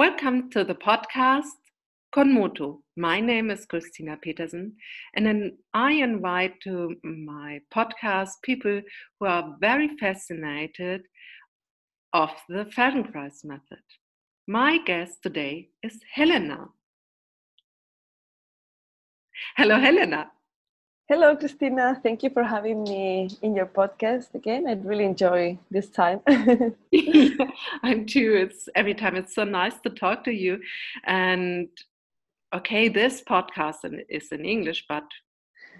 Welcome to the podcast Konmoto. My name is Christina Petersen, and I invite to my podcast people who are very fascinated of the Feldenkrais method. My guest today is Helena. Hello, Helena. Hello, Christina. Thank you for having me in your podcast again. I really enjoy this time. I'm too. It's every time it's so nice to talk to you. And okay, this podcast is in English, but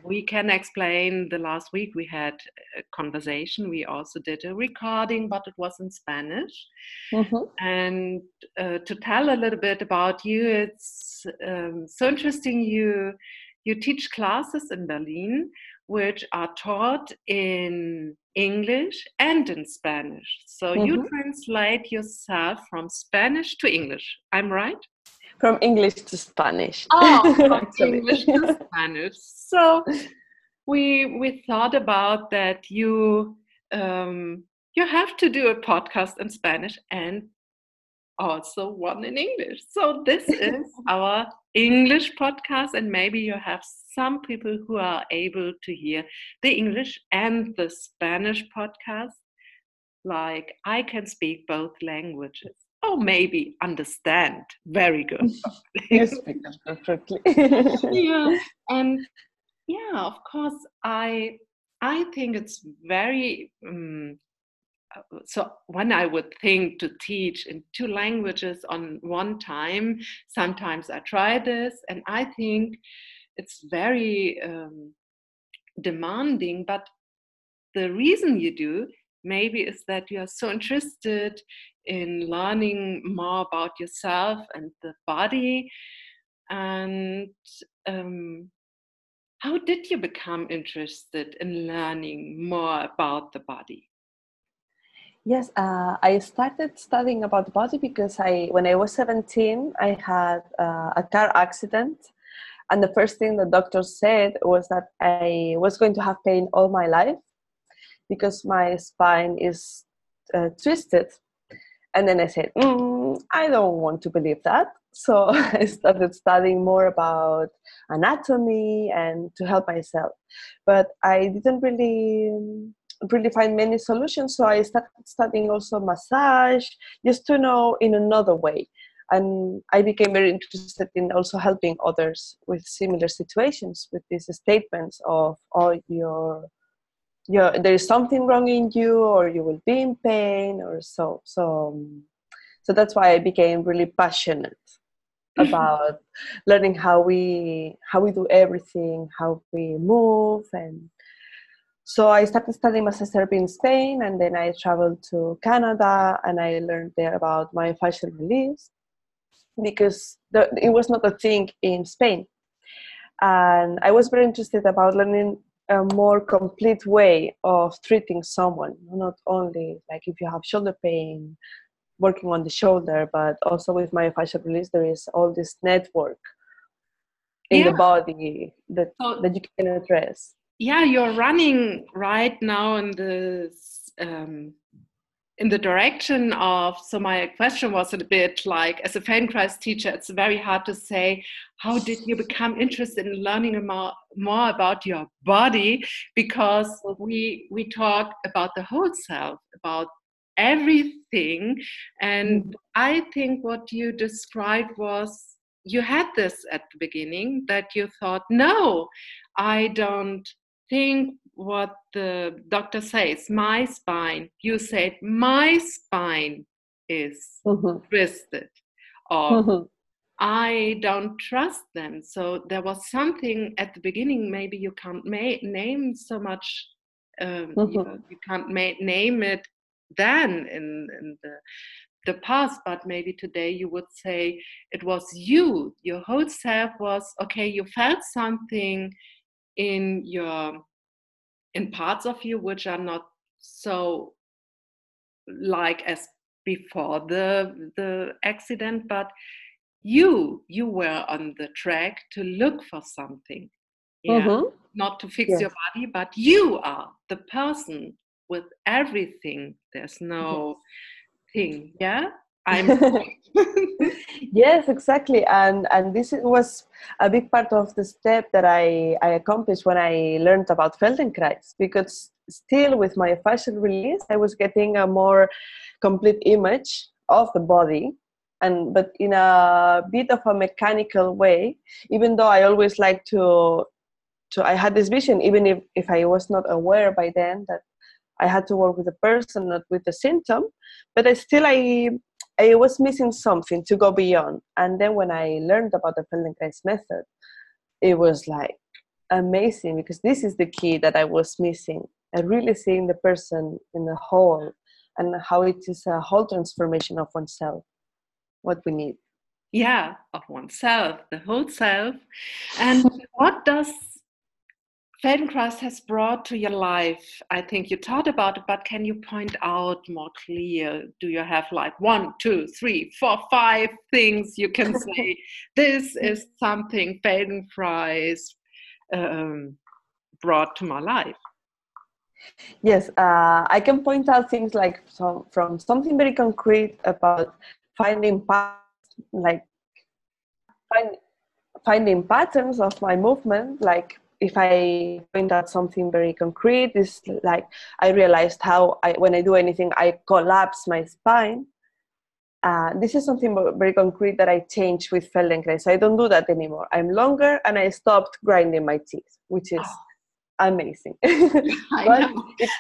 we can explain the last week we had a conversation. We also did a recording, but it was in Spanish. Mm-hmm. And uh, to tell a little bit about you, it's um, so interesting. You you teach classes in Berlin which are taught in English and in Spanish. So mm-hmm. you translate yourself from Spanish to English. I'm right? From English to Spanish. Oh, from English to Spanish. So we we thought about that you um, you have to do a podcast in Spanish and also one in English. So this is our English podcast, and maybe you have some people who are able to hear the English and the Spanish podcast. Like I can speak both languages. Oh, maybe understand very good. you speak them perfectly. yeah, and yeah, of course, I I think it's very um, so when I would think to teach in two languages on one time, sometimes I try this, and I think it's very um, demanding. But the reason you do maybe is that you are so interested in learning more about yourself and the body. And um, how did you become interested in learning more about the body? Yes, uh, I started studying about body because I, when I was 17, I had uh, a car accident. And the first thing the doctor said was that I was going to have pain all my life because my spine is uh, twisted. And then I said, mm, I don't want to believe that. So I started studying more about anatomy and to help myself. But I didn't really really find many solutions. So I started studying also massage just to know in another way. And I became very interested in also helping others with similar situations with these statements of, oh, your your, there is something wrong in you or you will be in pain or so so um, so that's why i became really passionate about learning how we how we do everything how we move and so I started studying massage therapy in Spain, and then I traveled to Canada, and I learned there about myofascial release because the, it was not a thing in Spain. And I was very interested about learning a more complete way of treating someone, not only like if you have shoulder pain, working on the shoulder, but also with myofascial release, there is all this network in yeah. the body that, so, that you can address yeah you're running right now in this um, in the direction of so my question was a bit like as a Feldenkrais teacher it's very hard to say how did you become interested in learning more, more about your body? Because we we talk about the whole self about everything and i think what you described was you had this at the beginning that you thought no i don't think what the doctor says my spine you said my spine is mm-hmm. twisted or mm-hmm. i don't trust them so there was something at the beginning maybe you can't ma- name so much um, mm-hmm. you, know, you, can't ma- name it then in, in the the past but maybe today you would say it was you your whole self was okay you felt something in your in parts of you which are not so like as before the the accident but you you were on the track to look for something yeah mm-hmm. not to fix yes. your body but you are the person with everything there's no thing yeah I'm. yes, exactly, and and this was a big part of the step that I I accomplished when I learned about Feldenkrais because still with myofascial release, I was getting a more complete image of the body and but in a bit of a mechanical way even though i always like to to i had this vision even if if i was not aware by then that i had to work with the person not with the symptom but i still i i was missing something to go beyond. And then when i learned about the feldenkrais method it was like amazing because this is the key that i was missing and really seeing the person in the whole and how it is a whole transformation of oneself what we need. Yeah of oneself the whole self. And what does Feldenkrais has brought to your life? I think you talked about it, but can you point out more clear? Do you have like one, two, three, four, five things you can say? this is something Feldenkrais um, brought to my life. Yes, uh, I can point out things like so, from something very concrete about finding paths, like find, finding patterns of my movement like if i point out something very concrete is like i realized how i when i do anything i collapse my spine. Uh, this is something very concrete that i changed with feldenkrais. So i don't do that anymore. I'm longer and i stopped grinding my teeth which is oh amazing. but it,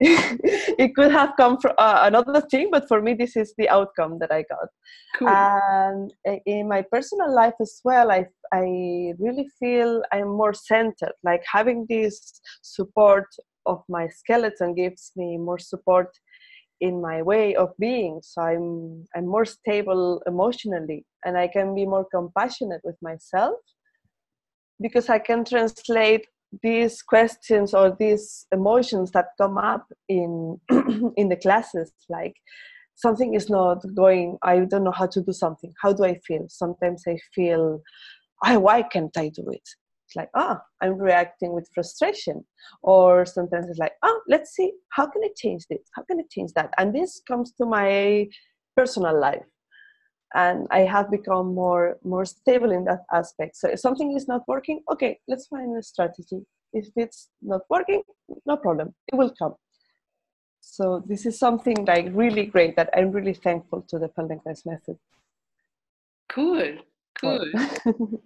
it, could have come from uh, another thing, but for me, this is the outcome that I got. Cool. And in my personal life as well, I I really feel I'm more centered. Like having this support of my skeleton gives me more support in my way of being so i'm i'm more stable emotionally and i can be more compassionate with myself because i can translate these questions or these emotions that come up in in the classes like something is not going i don't know how to do something. How do i feel? Sometimes i feel oh, why can't i do it? It's like ah oh, i'm reacting with frustration. Or sometimes it's like oh let's see how can i change this? How can i change that? And this comes to my personal life and i have become more more stable in that aspect. So if something is not working okay let's find a strategy. If it's not working no problem. It will come. So this is something like really great that i'm really thankful to the feldenkrais method. Cool cool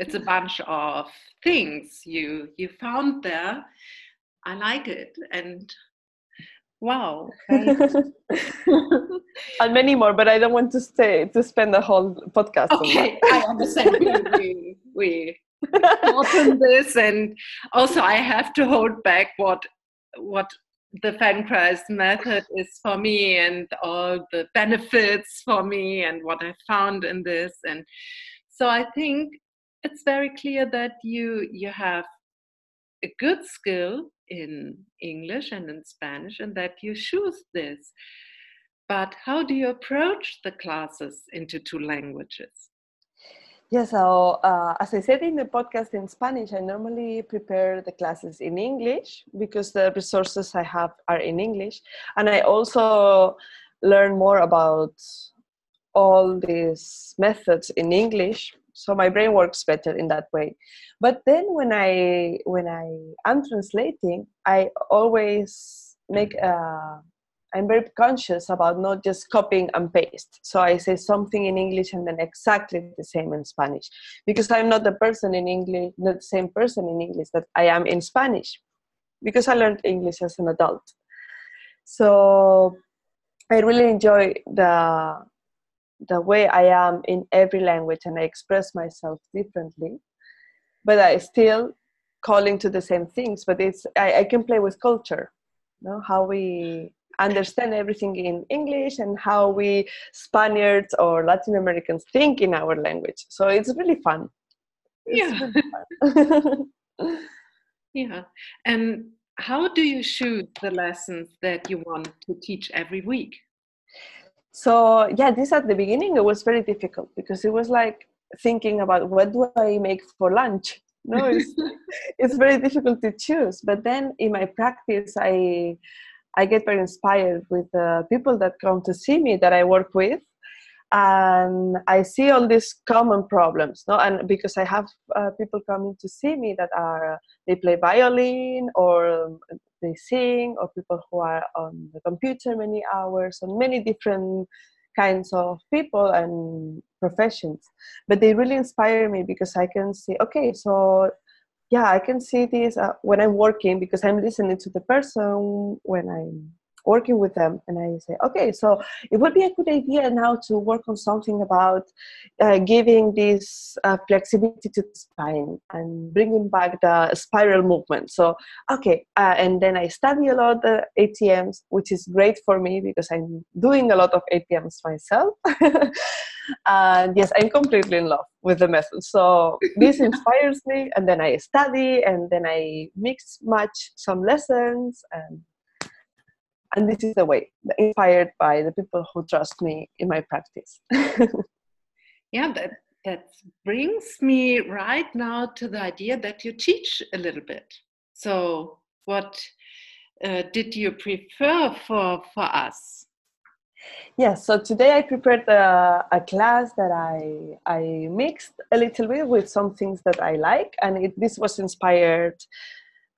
it's a bunch of things. You you found there. I like it. And Wow. and many more, but I don't want to stay to spend the whole podcast. Okay, I understand. we we, we this, and also I have to hold back what what the Feldenkrais method is for me, and all the benefits for me, and what I found in this, and so I think it's very clear that you you have a good skill in English and in Spanish, and that you choose this. But how do you approach the classes into two languages? Yeah, so uh, as I said in the podcast in Spanish, I normally prepare the classes in English because the resources I have are in English. And I also learn more about all these methods in English so my brain works better in that way. But then when i when i am translating i always make a i'm very conscious about not just copying and paste. So i say something in english and then exactly the same in spanish. Because i'm not the person in english not the same person in english that i am in spanish. Because i learned english as an adult. So i really enjoy the the way I am in every language and I express myself differently, but I still calling to the same things. But it's I, I can play with culture, you know, how we understand everything in English and how we Spaniards or Latin Americans think in our language. So it's really fun. It's yeah. Really fun. yeah. And how do you choose the lessons that you want to teach every week? So yeah this at the beginning it was very difficult because it was like thinking about what do i make for lunch no it's, it's very difficult to choose but then in my practice i i get very inspired with the people that come to see me that i work with and I see all these common problems. No, and because I have uh, people coming to see me that are they play violin or they sing, or people who are on the computer many hours, and many different kinds of people and professions. But they really inspire me because I can see, okay, so yeah, I can see this uh, when I'm working because I'm listening to the person when I'm working with them and i say okay so it would be a good idea now to work on something about uh, giving this uh, flexibility to the spine and bringing back the spiral movement. So okay uh, and then i study a lot the atms which is great for me because i'm doing a lot of atms myself. And yes i'm completely in love with the method. So this inspires me and then i study and then i mix match some lessons and and this is the way inspired by the people who trust me in my practice. Yeah that that brings me right now to the idea that you teach a little bit. So what uh, did you prefer for for us? Yes, so today I prepared a, a, class that I I mixed a little bit with some things that I like, and it, this was inspired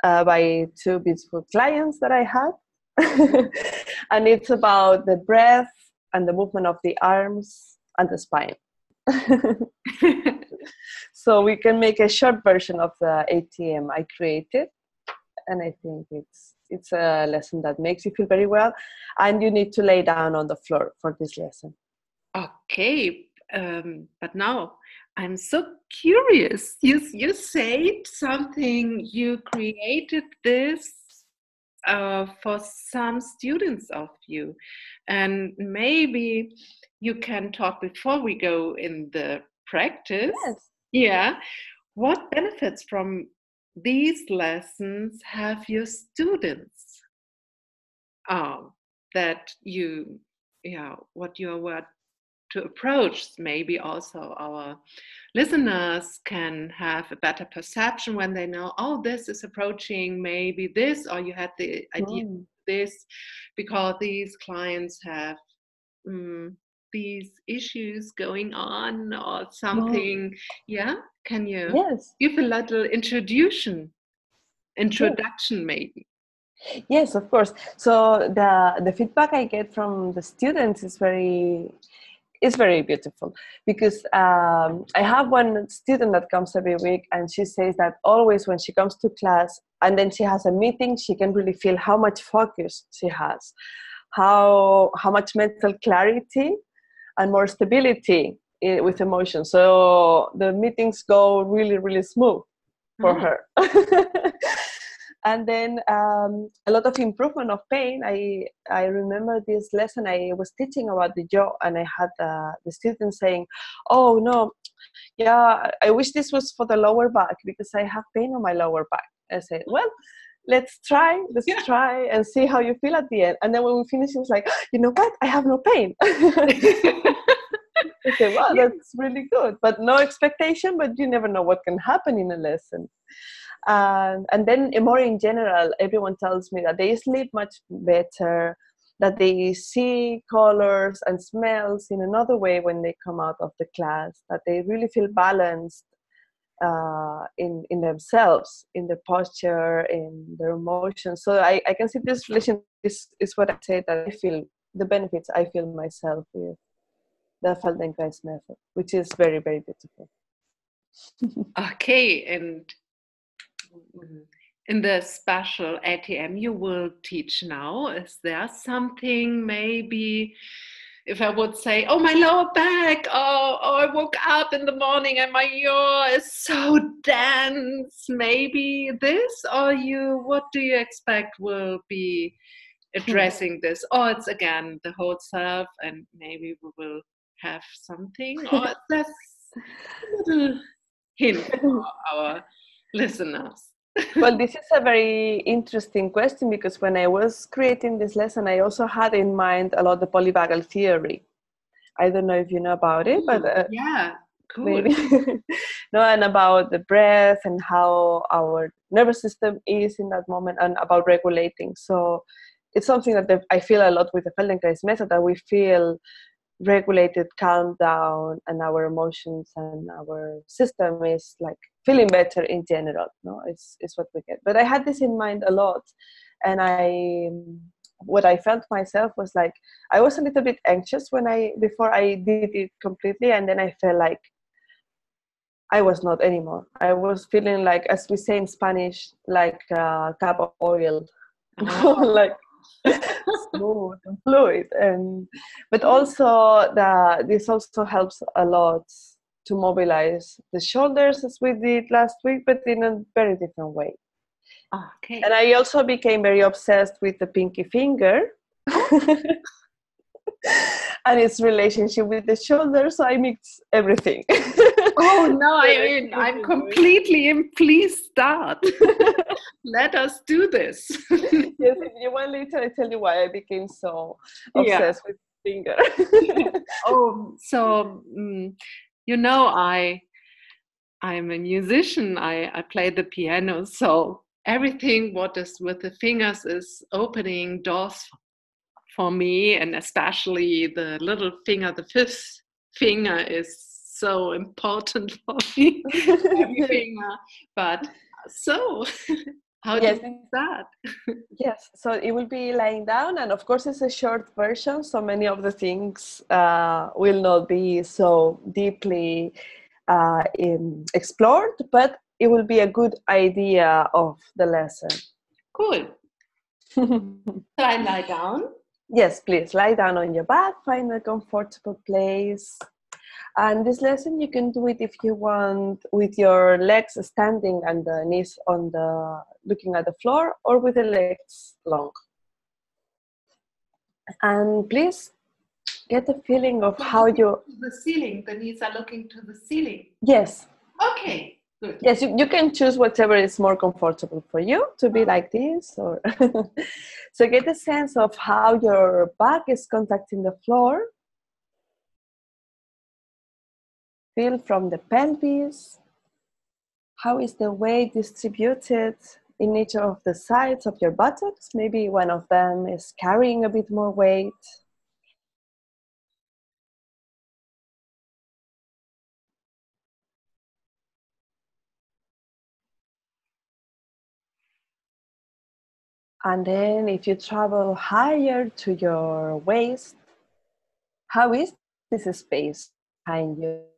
uh, by two beautiful clients that I had. and it's about the breath and the movement of the arms and the spine. so we can make a short version of the ATM I created, and I think it's it's a lesson that makes you feel very well, and you need to lay down on the floor for this lesson. Okay, um, but now I'm so curious. You you said something. You created this uh, for some students of you. And maybe you can talk before we go in the practice. Yes. Yeah. What benefits from these lessons have your students? Um, that you, yeah, what you are to approach. Maybe also our listeners can have a better perception when they know, oh, this is approaching maybe this, or you had the idea mm. of this, because these clients have um, these issues going on or something. Mm. Yeah, can you yes. give a little introduction? Introduction, maybe. Yes, of course. So the the feedback I get from the students is very it's very beautiful because um, I have one student that comes every week and she says that always when she comes to class and then she has a meeting, she can really feel how much focus she has, how how much mental clarity and more stability with emotion. So the meetings go really really smooth for mm-hmm. her. and then um, a lot of improvement of pain. I i remember this lesson i was teaching about the jaw and i had uh, the student saying oh no. Yeah i wish this was for the lower back because i have pain on my lower back. I said well let's try. Let's yeah. try and see how you feel at the end. And then when we finished it was like you know what? I have no pain okay well that's really good. But no expectation but you never know what can happen in a lesson. And and then more in general everyone tells me that they sleep much better that they see colors and smells in another way when they come out of the class that they really feel balanced uh, in in themselves in their posture in their emotions. So i, I can see this relation is, is what i say that i feel the benefits i feel myself with the feldenkrais method which is very very beautiful okay and in the special ATM you will teach now? Is there something maybe? If I would say, oh, my lower back, oh, oh, I woke up in the morning and my yaw is so dense, maybe this, or you, what do you expect will be hmm. addressing this? Or it's again the whole self, and maybe we will have something, or that's a little hint for our listeners? well, this is a very interesting question because when I was creating this lesson, I also had in mind a lot the polyvagal theory. I don't know if you know about it, but uh, yeah, cool. maybe no, and about the breath and how our nervous system is in that moment, and about regulating. So it's something that I feel a lot with the Feldenkrais method that we feel regulated, calmed down, and our emotions and our system is like feeling better in general. No, it's it's what we get. But I had this in mind a lot, and I what I felt myself was like I was a little bit anxious when I before I did it completely, and then I felt like I was not anymore. I was feeling like, as we say in Spanish, like a cup of oil, oh. like smooth and fluid. And but also the this also helps a lot to mobilize the shoulders as we did last week, but in a very different way. Okay. And I also became very obsessed with the pinky finger. and its relationship with the shoulder, so I mix everything. oh no, I mean I'm completely in please start. Let us do this. yes, if you want later I tell you why I became so obsessed yeah. with finger. oh, so um, you know I I'm a musician. I, I play the piano, so everything what is with the fingers is opening doors for me and especially the little finger the fifth finger is so important for me every finger but so how yes. do you think that yes so it will be lying down and of course it's a short version so many of the things uh, will not be so deeply uh, in, explored but it will be a good idea of the lesson. Cool. so I lie down? Yes, please lie down on your back, find a comfortable place. And this lesson you can do it if you want with your legs standing and the knees on the looking at the floor or with the legs long. And please get a feeling of how you the ceiling, the knees are looking to the ceiling. Yes. Okay. Good. Yes, you, you can choose whatever is more comfortable for you to be like this or so get a sense of how your back is contacting the floor. Feel from the pelvis. How is the weight distributed in each of the sides of your buttocks? Maybe one of them is carrying a bit more weight And then if you travel higher to your waist, how is this space behind you?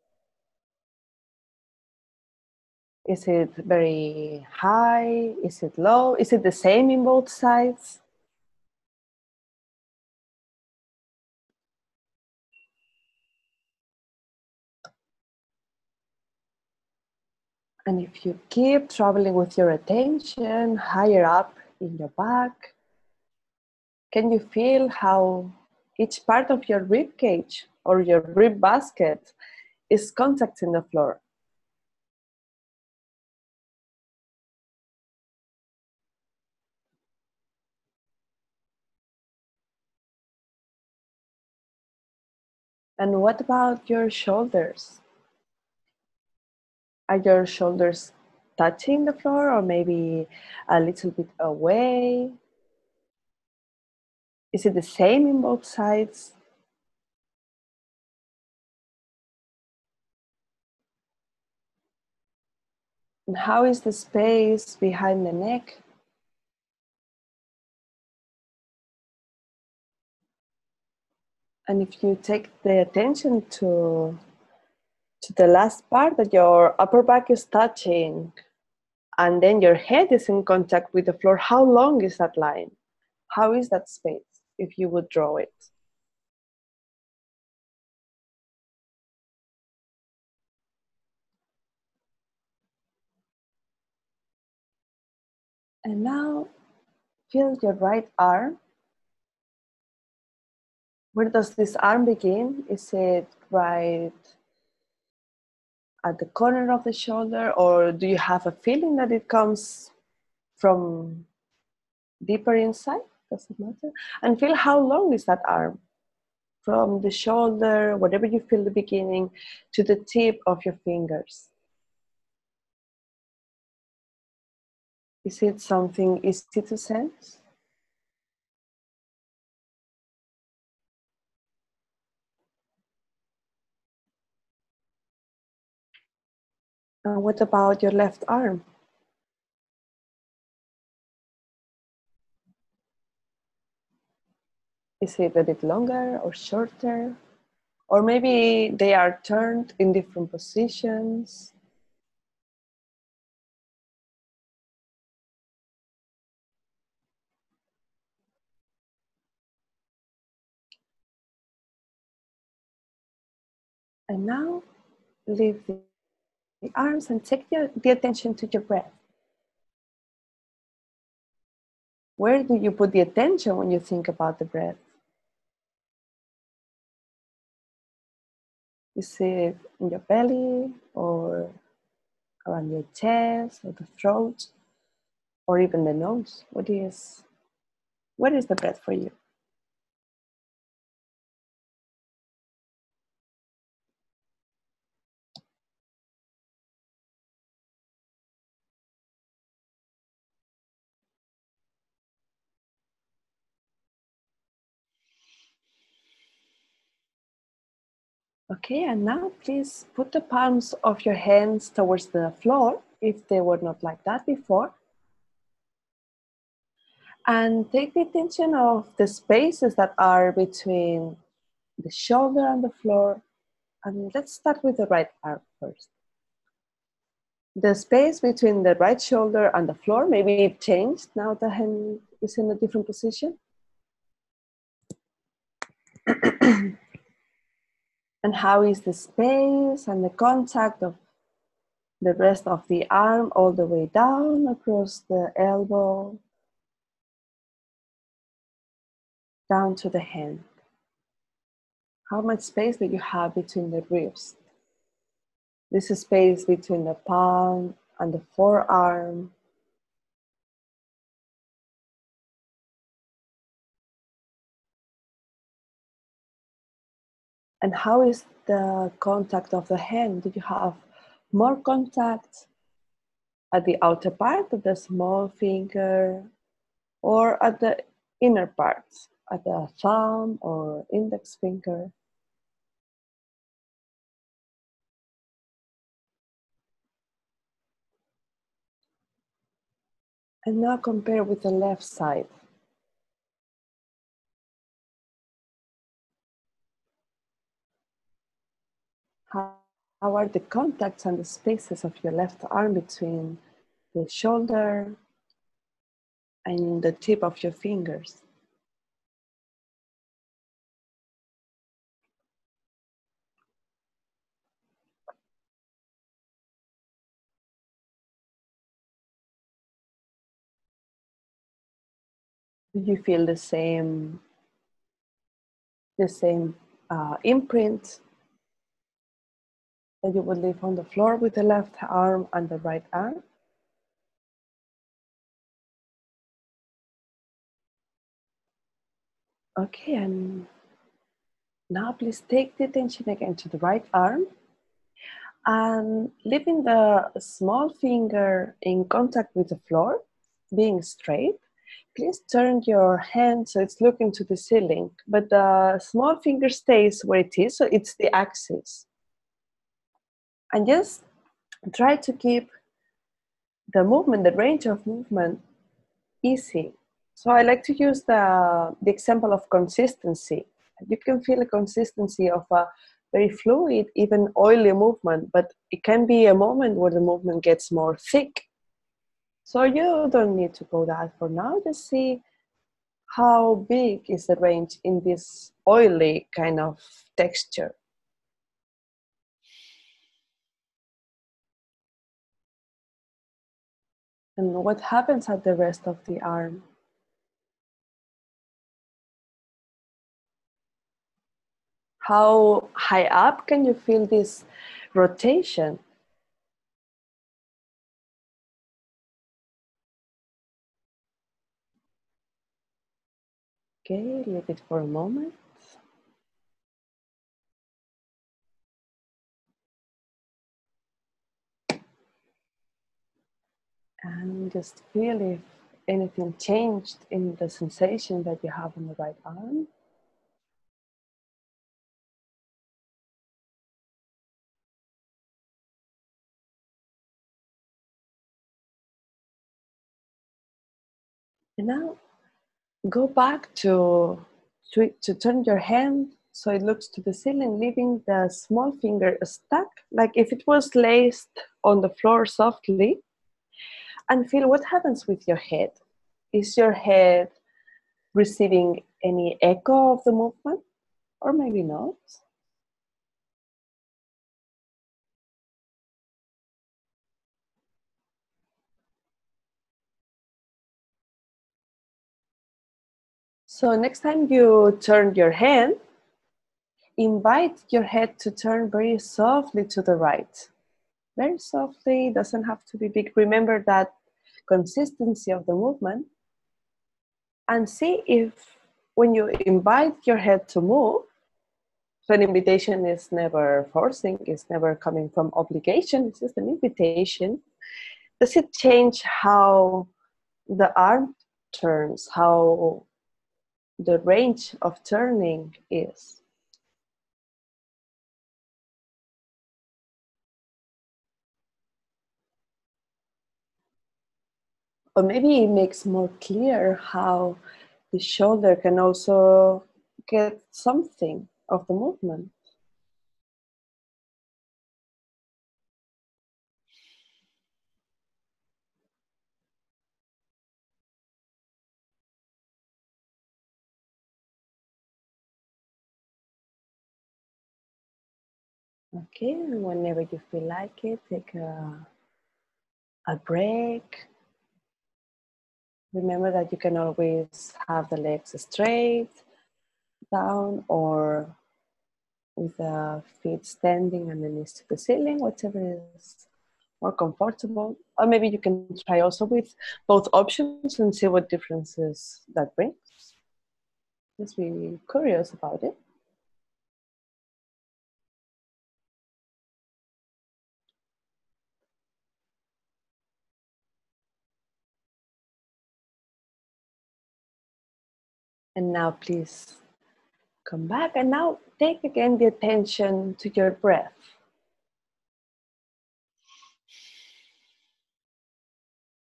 Is it very high? Is it low? Is it the same in both sides? And if you keep traveling with your attention higher up in your back. Can you feel how each part of your rib cage or your rib basket is contacting the floor? And what about your shoulders? Are your shoulders touching the floor or maybe a little bit away? Is it the same in both sides? And how is the space behind the neck? And if you take the attention to to the last part that your upper back is touching and then your head is in contact with the floor, how long is that line? How is that space if you would draw it? And now feel your right arm. Where does this arm begin? Is it right at the corner of the shoulder, or do you have a feeling that it comes from deeper inside? Does it matter? And feel how long is that arm from the shoulder, whatever you feel the beginning, to the tip of your fingers. Is it something easy to sense? And what about your left arm? Is it a bit longer or shorter? Or maybe they are turned in different positions. And now leave the, arms and take the, the attention to your breath. Where do you put the attention when you think about the breath? Is it in your belly or around your chest or the throat or even the nose? What is, what is the breath for you? Okay, and now please put the palms of your hands towards the floor if they were not like that before. And take the attention of the spaces that are between the shoulder and the floor. And let's start with the right arm first. The space between the right shoulder and the floor, maybe it changed now the hand is in a different position. and how is the space and the contact of the rest of the arm all the way down across the elbow? Down to the hand. How much space do you have between the ribs this is space between the palm and the forearm And how is the contact of the hand? Do you have more contact at the outer part of the small finger or at the inner parts, at the thumb or index finger? And now compare with the left side. How, how are the contacts and the spaces of your left arm between the shoulder and the tip of your fingers? Do you feel the same, the same uh, imprint that you would leave on the floor with the left arm and the right arm. Okay, and now please take the attention again to the right arm and leaving the small finger in contact with the floor, being straight. Please turn your hand so it's looking to the ceiling, but the small finger stays where it is, so it's the axis and just try to keep the movement, the range of movement easy. So I like to use the, the example of consistency. You can feel a consistency of a very fluid, even oily movement, but it can be a moment where the movement gets more thick. So you don't need to go that for now. Just see how big is the range in this oily kind of texture. And what happens at the rest of the arm? How high up can you feel this rotation? Okay, leave it for a moment. And just feel if anything changed in the sensation that you have in the right arm. And now go back to, to, to turn your hand so it looks to the ceiling, leaving the small finger stuck, like if it was laced on the floor softly. And feel what happens with your head. Is your head receiving any echo of the movement? Or maybe not? So next time you turn your hand, invite your head to turn very softly to the right. Very softly, doesn't have to be big. Remember that consistency of the movement. And see if when you invite your head to move, so an invitation is never forcing, it's never coming from obligation, it's just an invitation. Does it change how the arm turns, how the range of turning is. Or maybe it makes more clear how the shoulder can also get something of the movement. Okay, whenever you feel like it, take a, a break. Remember that you can always have the legs straight down or with the feet standing and the knees to the ceiling, whatever is more comfortable. Or maybe you can try also with both options and see what differences that brings. Just be curious about it. And now please come back and now take again the attention to your breath.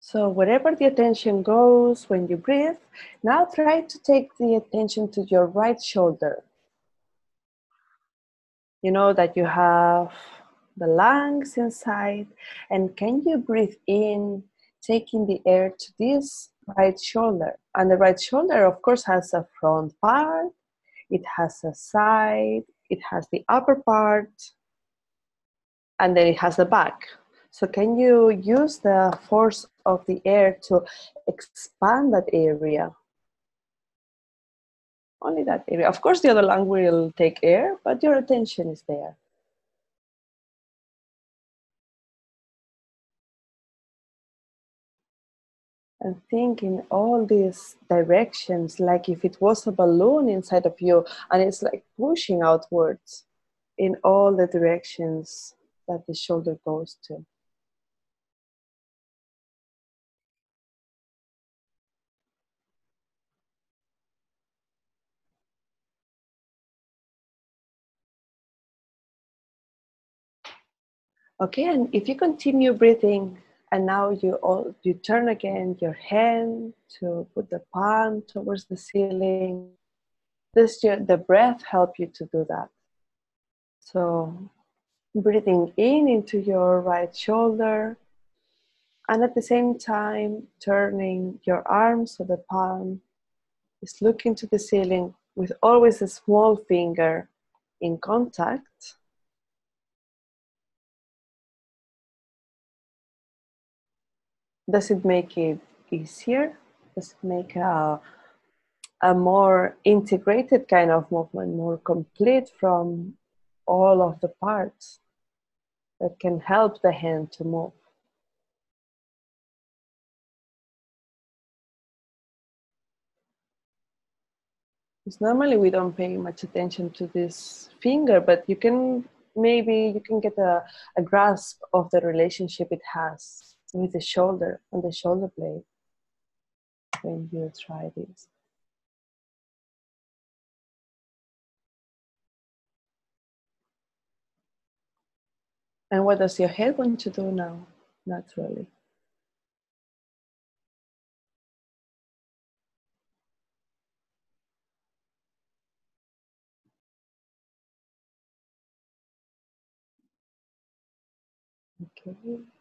So wherever the attention goes when you breathe, now try to take the attention to your right shoulder. You know that you have the lungs inside and can you breathe in taking the air to this right shoulder. And the right shoulder, of course, has a front part, it has a side, it has the upper part, and then it has the back. So, can you use the force of the air to expand that area? Only that area. Of course, the other lung will take air, but your attention is there. And think in all these directions like if it was a balloon inside of you and it's like pushing outwards in all the directions that the shoulder goes to. Okay, and if you continue breathing and now you all you turn again your hand to put the palm towards the ceiling. This the breath help you to do that. So breathing in into your right shoulder and at the same time turning your arm so the palm is looking to the ceiling with always a small finger in contact does it make it easier? Does it make a, a more integrated kind of movement, more complete from all of the parts that can help the hand to move? Because normally we don't pay much attention to this finger, but you can maybe you can get a, a grasp of the relationship it has with the shoulder on the shoulder blade when you try this. And what does your head want to do now, naturally? Okay.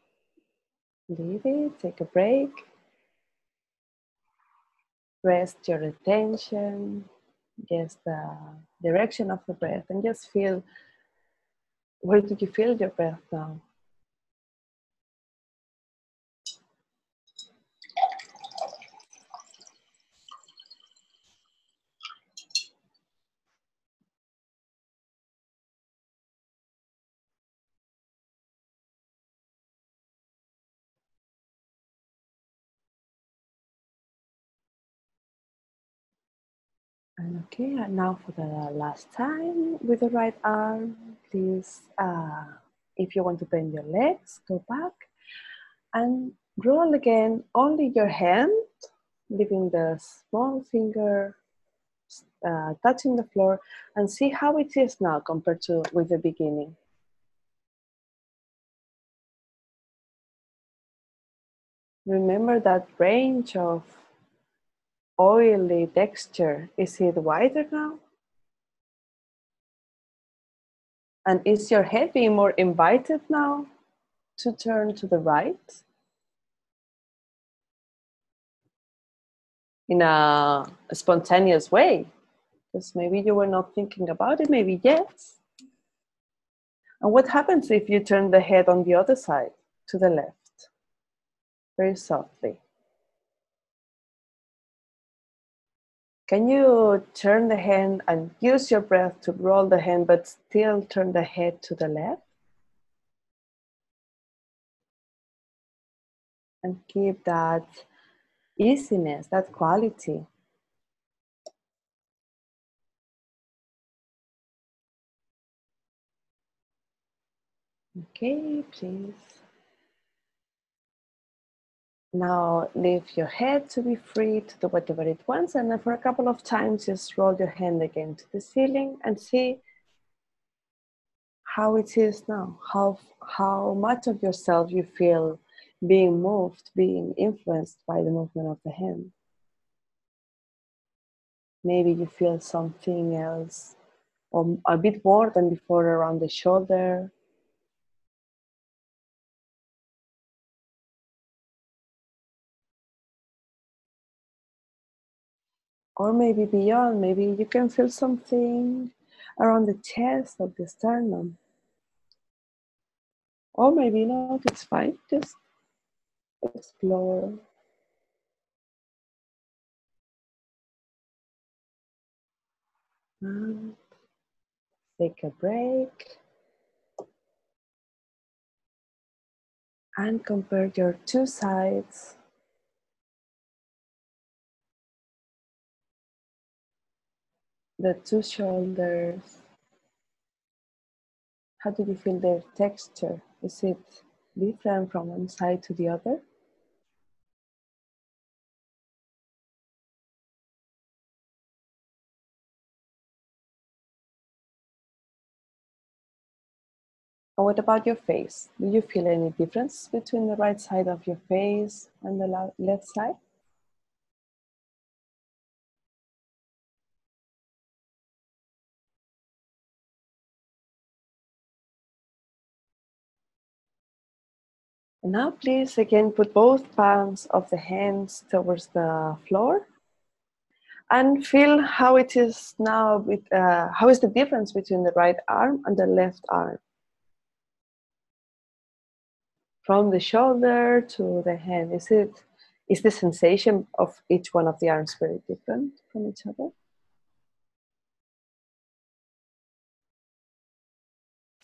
Leave it, take a break. Rest your attention, just the direction of the breath, and just feel where do you feel your breath now? And okay, and now for the last time with the right arm, please, uh, if you want to bend your legs, go back and roll again only your hand, leaving the small finger uh, touching the floor and see how it is now compared to with the beginning. Remember that range of oily texture, is it whiter now? And is your head being more invited now to turn to the right? In a, a spontaneous way, because maybe you were not thinking about it, maybe yes. And what happens if you turn the head on the other side to the left? Very softly. Can you turn the hand and use your breath to roll the hand, but still turn the head to the left? And keep that easiness, that quality. Okay, please. Now lift your head to be free to do whatever it wants and then for a couple of times just roll your hand again to the ceiling and see how it is now, how, how much of yourself you feel being moved, being influenced by the movement of the hand. Maybe you feel something else or a bit more than before around the shoulder or maybe beyond. Maybe you can feel something around the chest or the sternum. Or maybe not, it's fine. Just explore. And take a break. And compare your two sides. The two shoulders. How do you feel their texture? Is it different from one side to the other? And what about your face? Do you feel any difference between the right side of your face and the left side? Now please again put both palms of the hands towards the floor and feel how it is now, with, uh, how is the difference between the right arm and the left arm. From the shoulder to the hand, is it, is the sensation of each one of the arms very different from each other?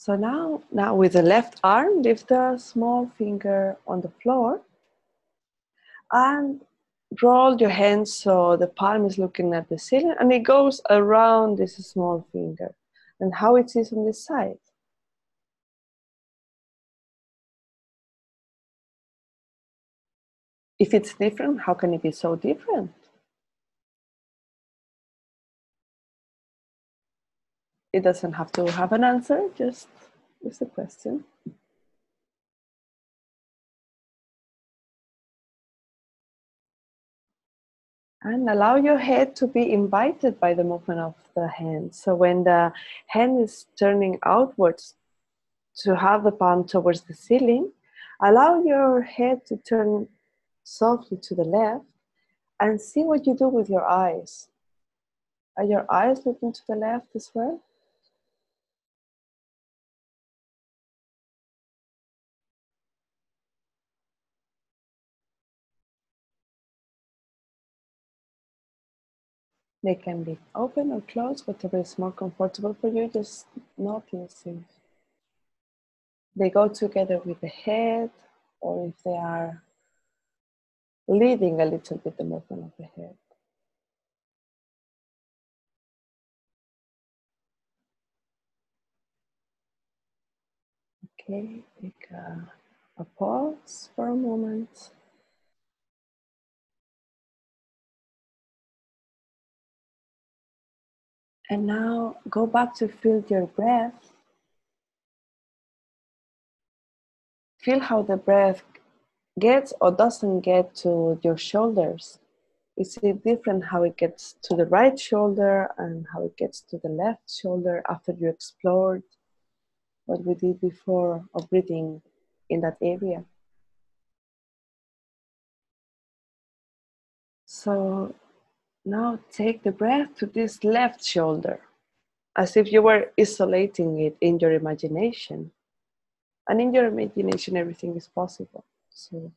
So now, now with the left arm, lift the small finger on the floor and roll your hands so the palm is looking at the ceiling and it goes around this small finger and how it is on this side. If it's different, how can it be so different? It doesn't have to have an answer, just, it's a question. And allow your head to be invited by the movement of the hand. So when the hand is turning outwards to have the palm towards the ceiling. Allow your head to turn softly to the left and see what you do with your eyes. Are your eyes looking to the left as well? They can be open or closed, whatever is more comfortable for you, just noticing. They go together with the head, or if they are leading a little bit the movement of the head. Okay, take a, a pause for a moment. And now go back to feel your breath. Feel how the breath gets or doesn't get to your shoulders. Is it different how it gets to the right shoulder and how it gets to the left shoulder after you explored what we did before of breathing in that area? So now take the breath to this left shoulder as if you were isolating it in your imagination. And in your imagination, everything is possible. So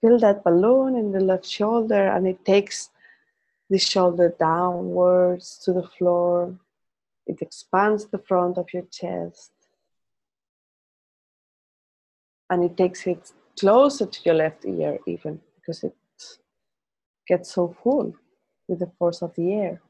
feel that balloon in the left shoulder, and it takes the shoulder downwards to the floor. It expands the front of your chest. And it takes it closer to your left ear, even because it gets so full with the force of the air.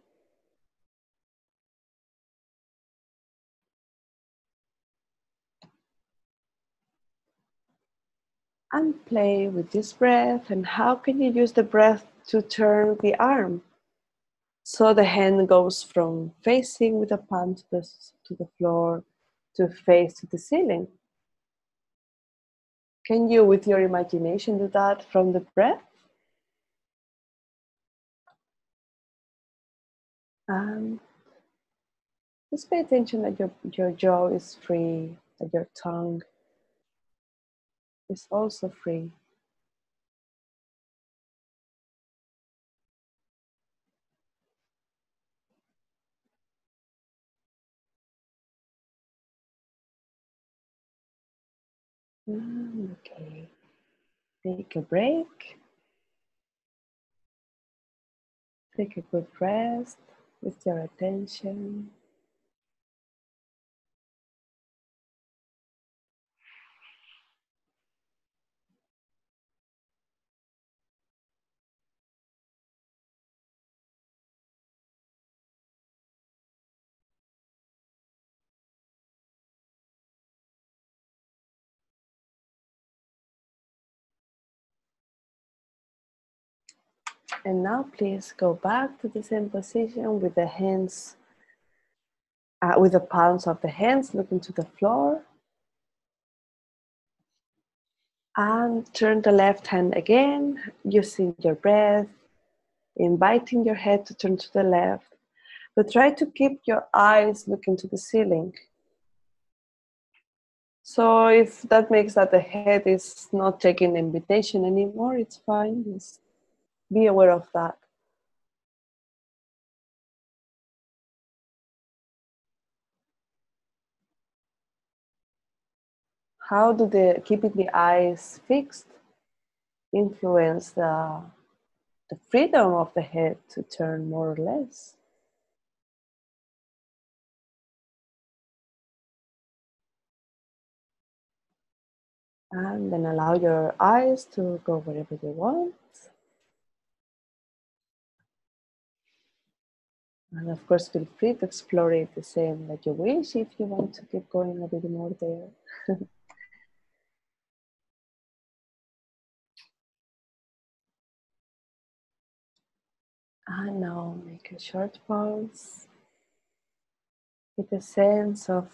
And play with this breath. And how can you use the breath to turn the arm? So the hand goes from facing with the palm to the, to the floor to face to the ceiling. Can you, with your imagination, do that from the breath? And just pay attention that your, your jaw is free, that your tongue is also free. Mm, okay, take a break. Take a good rest with your attention. And now please go back to the same position with the hands, uh, with the palms of the hands looking to the floor. And turn the left hand again, using your breath, inviting your head to turn to the left. But try to keep your eyes looking to the ceiling. So if that makes that the head is not taking invitation anymore, it's fine. Just be aware of that. How do the keeping the eyes fixed influence the, the freedom of the head to turn more or less? And then allow your eyes to go wherever you want. And of course, feel free to explore it the same that you wish if you want to keep going a bit more there. Ah, and now make a short pause with a sense of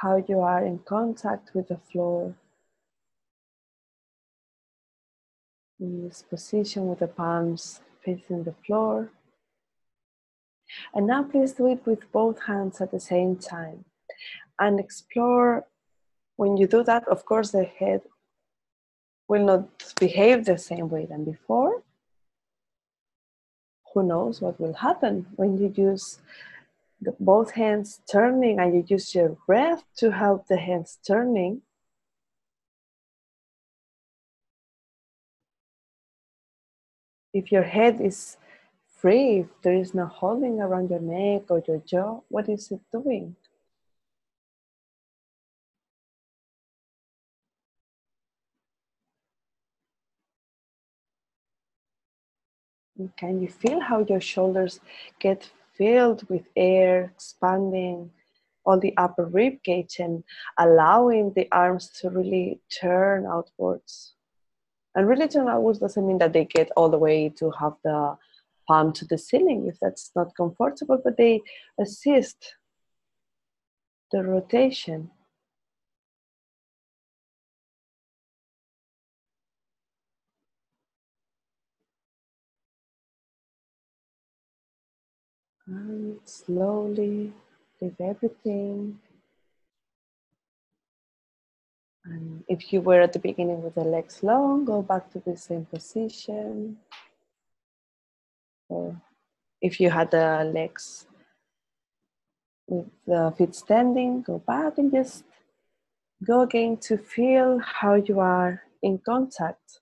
how you are in contact with the floor. In this position with the palms facing the floor. And now please do it with both hands at the same time and explore when you do that, of course, the head will not behave the same way than before. Who knows what will happen when you use the, both hands turning and you use your breath to help the hands turning? If your head is free, if there is no holding around your neck or your jaw, what is it doing? Can you feel how your shoulders get filled with air, expanding all the upper rib cage and allowing the arms to really turn outwards? And really turn outwards doesn't mean that they get all the way to have the palm to the ceiling if that's not comfortable, but they assist the rotation. And slowly leave everything. And if you were at the beginning with the legs long, go back to the same position. Or if you had the legs with the feet standing, go back and just go again to feel how you are in contact.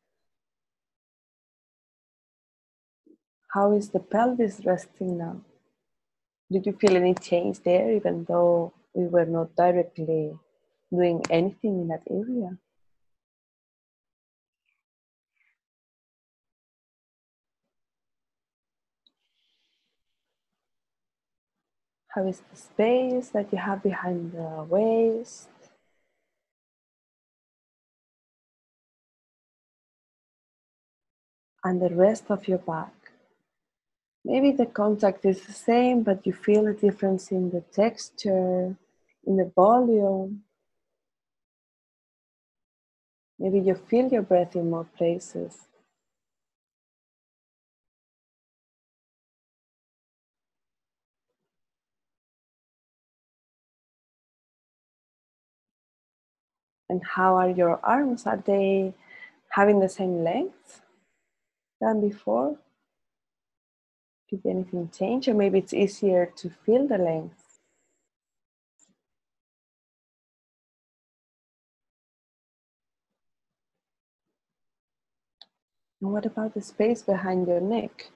How is the pelvis resting now? Did you feel any change there, even though we were not directly doing anything in that area? How is the space that you have behind the waist? And the rest of your back. Maybe the contact is the same, but you feel a difference in the texture, in the volume. Maybe you feel your breath in more places. And how are your arms? Are they having the same length than before? Did anything change? Or maybe it's easier to feel the length. And what about the space behind your neck?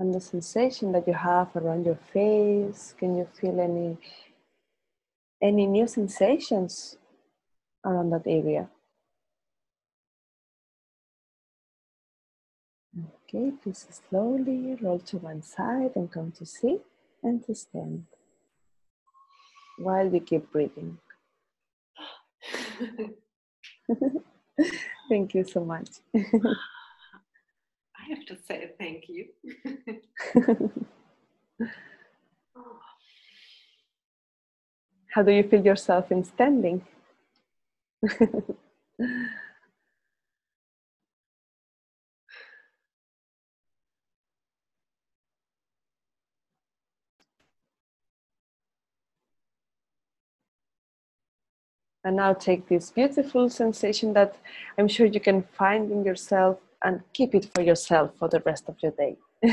And the sensation that you have around your face, can you feel any any new sensations around that area? Okay, please slowly roll to one side and come to sit and to stand while we keep breathing. thank you so much. Have to say thank you. How do you feel yourself in standing? And now take this beautiful sensation that I'm sure you can find in yourself and keep it for yourself for the rest of your day.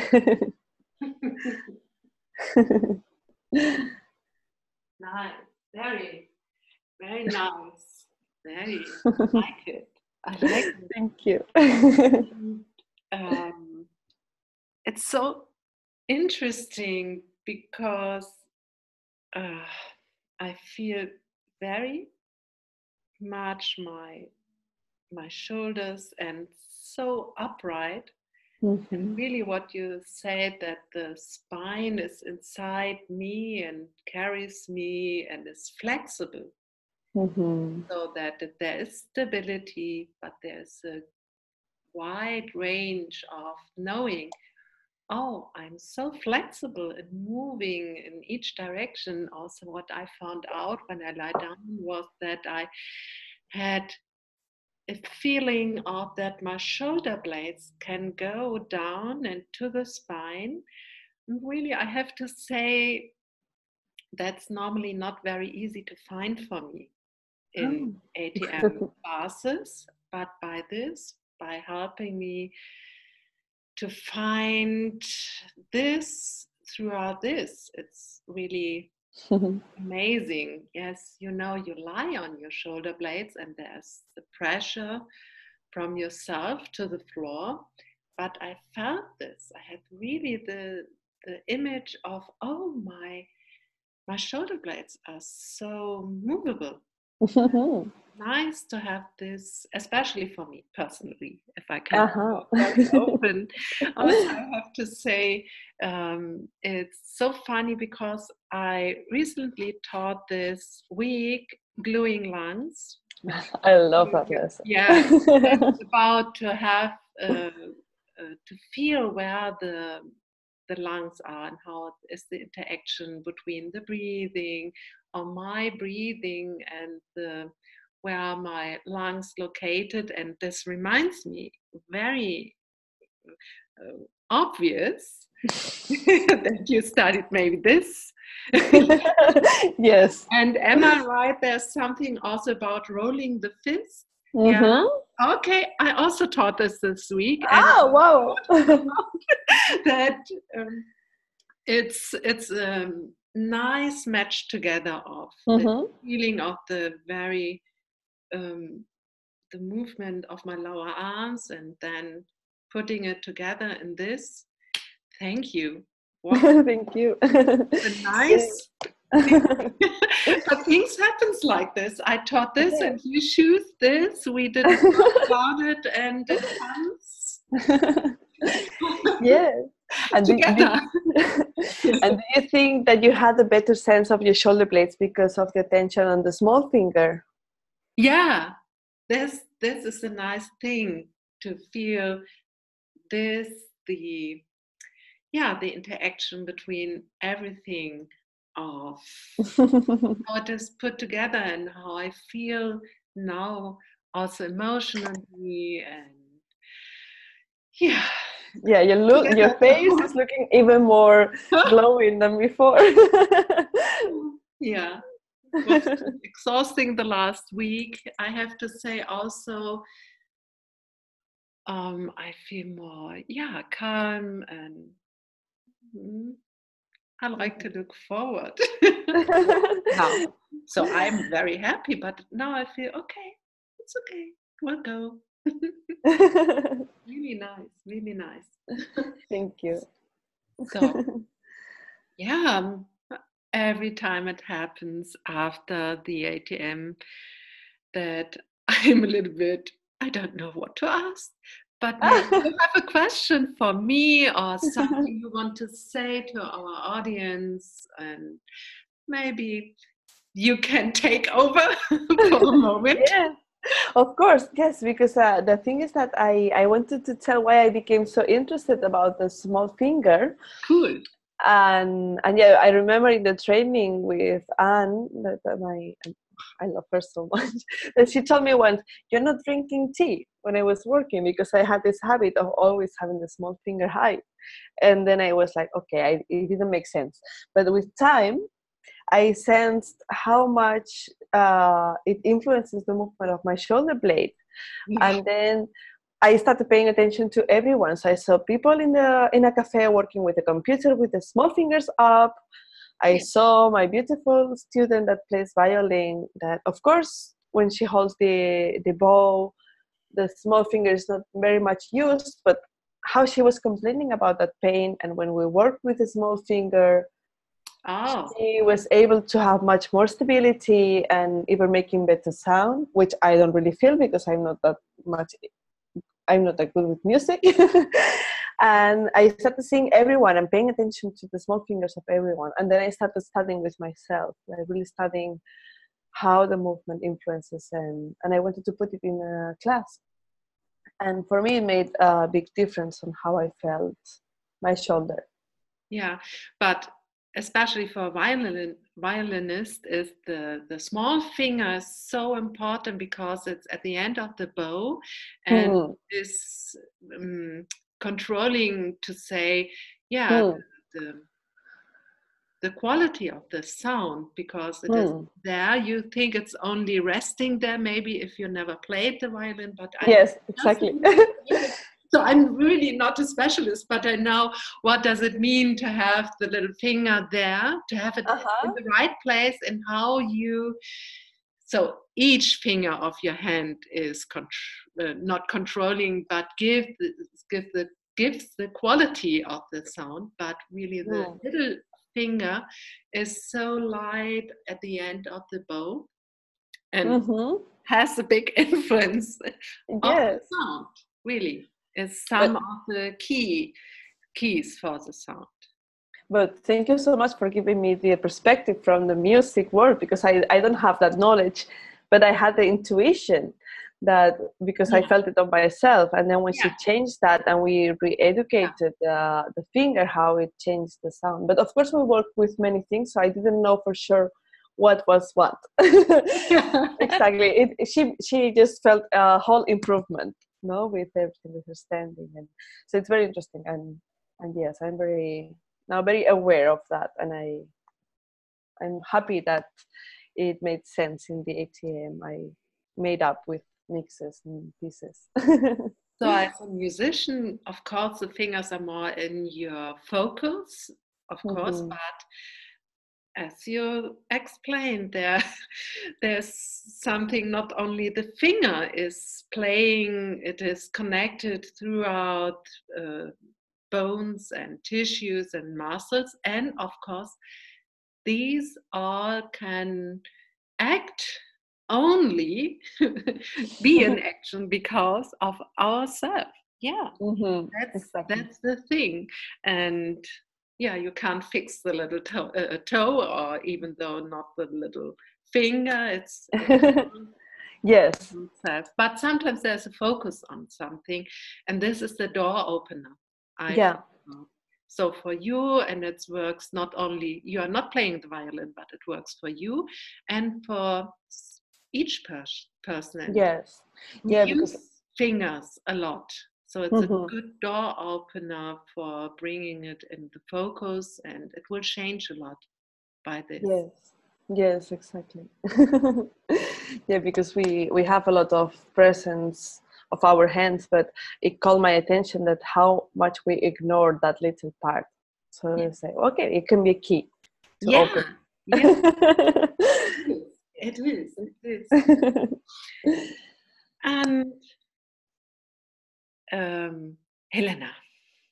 nice. Very, very nice. Very I like it. I like it. Thank you. um, it's so interesting because uh, I feel very much my my shoulders and so upright Mm-hmm. And really, what you said that the spine is inside me and carries me and is flexible. Mm-hmm. So that there is stability, but there's a wide range of knowing oh, I'm so flexible and moving in each direction. Also, what I found out when I lie down was that I had a feeling of that my shoulder blades can go down and to the spine. And really, I have to say that's normally not very easy to find for me in oh. ATM classes. But by this, by helping me to find this throughout this, it's really amazing. Yes, you know, you lie on your shoulder blades and there's the pressure from yourself to the floor. But I felt this. I had really the the image of oh my my shoulder blades are so movable. Nice to have this, especially for me personally, if I can uh-huh. open. also, I have to say um, it's so funny because I recently taught this week gluing lungs. I love that lesson. Yeah, it's about to have uh, uh, to feel where the the lungs are and how is the interaction between the breathing or my breathing and the where my lungs located and this reminds me very uh, obvious that you studied maybe this. Yes. And am i right there's something also about rolling the fist? Mm-hmm. yeah okay i also taught this this week oh wow. that um, it's it's a nice match together of mm-hmm. the feeling of the very um, the movement of my lower arms and then putting it together in this thank you wow. thank you nice but things happens like this. I taught this yeah. and you choose this. We didn't talk about it and it comes. yeah. And do, you, and do you think that you had a better sense of your shoulder blades because of the tension on the small finger? Yeah. This this is a nice thing to feel this the yeah the interaction between everything of how it is put together and how I feel now, also emotionally, and yeah. Yeah, your look, your face is looking even more glowing than before. yeah, exhausting the last week. I have to say also. Um, I feel more, yeah, calm and mm, I like to look forward. now, so I'm very happy, but now I feel okay, it's okay, we'll go. really nice, really nice. Thank you. So, yeah, um, every time it happens after the ATM that I'm a little bit, I don't know what to ask. But you have a question for me or something you want to say to our audience, and maybe you can take over for a moment. Yeah, of course, yes, because uh, the thing is that I, I wanted to tell why I became so interested about the small finger. Cool. And and yeah, I remember in the training with Anne, that my I love her so much. and she told me once, "You're not drinking tea." When I was working, because I had this habit of always having the small finger high, and then I was like, "Okay, I, it didn't make sense." But with time, I sensed how much uh, it influences the movement of my shoulder blade, yeah. and then I started paying attention to everyone. So I saw people in the in a cafe working with a computer with the small fingers up, I saw my beautiful student that plays violin. That, of course, when she holds the the bow, the small finger is not very much used, but how she was complaining about that pain, and when we worked with the small finger, oh. she was able to have much more stability and even making better sound, which I don't really feel because I'm not that much. I'm not that good with music. and I started seeing everyone and paying attention to the small fingers of everyone. And then I started studying with myself, like really studying how the movement influences, and, and I wanted to put it in a class. And for me, it made a big difference on how I felt my shoulder. Yeah, but especially for violin violinist is the the small finger is so important because it's at the end of the bow and mm. is um, controlling to say yeah mm. the, the, quality of the sound because it mm. is hmm. there you think it's only resting there maybe if you never played the violin but yes exactly so i'm really not a specialist but i know what does it mean to have the little finger there to have it uh-huh. in the right place and how you so each finger of your hand is uh, not controlling but give the, give the gives the quality of the sound but really the mm. little finger is so light at the end of the bow and mm-hmm. has a big influence yes. on the sound really is some but, of the key keys for the sound. But thank you so much for giving me the perspective from the music world because I, I don't have that knowledge, but I had the intuition that because yeah. I felt it on myself. And then when yeah. she changed that and we re-educated yeah. uh, the finger, how it changed the sound. But of course, we work with many things, so I didn't know for sure what was what. exactly. It, she she just felt a whole improvement no with everything with her standing and so it's very interesting. And and yes i'm very now very aware of that. And i i'm happy that it made sense in the atm i made up with mixes and pieces. So as a musician of course the fingers are more in your focus of course mm-hmm. but as you explained there there's something not only the finger is playing it is connected throughout uh, bones and tissues and muscles and of course these all can act only be in action because of ourselves yeah mm-hmm. that's exactly. that's the thing and yeah, you can't fix the little toe, uh, toe or even though not the little finger. It's yes, but sometimes there's a focus on something, and this is the door opener. I yeah. So for you, and it works not only you are not playing the violin, but it works for you and for each pers- person. Yes, yeah, use fingers a lot so it's mm-hmm. a good door opener for bringing it in the focus, and it will change a lot by this. Yes, yes, exactly. yeah, because we we have a lot of presence of our hands, but it called my attention that how much we ignore that little part. So yeah. I say, okay, it can be a key to yeah. open. Yeah. it is. It is. and um, Helena,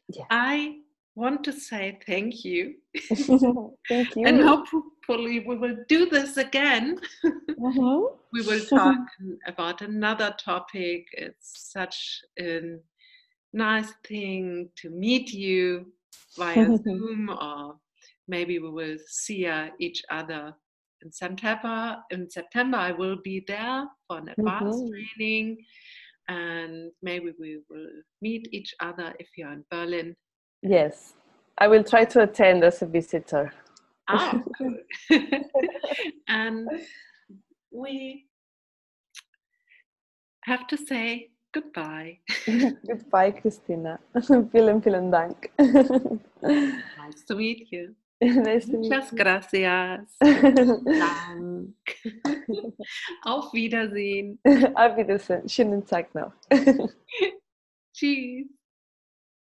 yeah. I want to say thank you. thank you. and hopefully we will do this again. Mm-hmm. we will talk about another topic. It's such a nice thing to meet you via Zoom or maybe we will see uh, each other in September. In September, I will be there for an advanced mm-hmm. training and maybe we will meet each other if you're in Berlin. Yes, I will try to attend as a visitor. Ah, and we have to say goodbye. goodbye, Christina. vielen, vielen Dank. nice to meet you. Muchas gracias. Dank. Auf Wiedersehen. Auf Wiedersehen. Schönen Tag noch. Tschüss.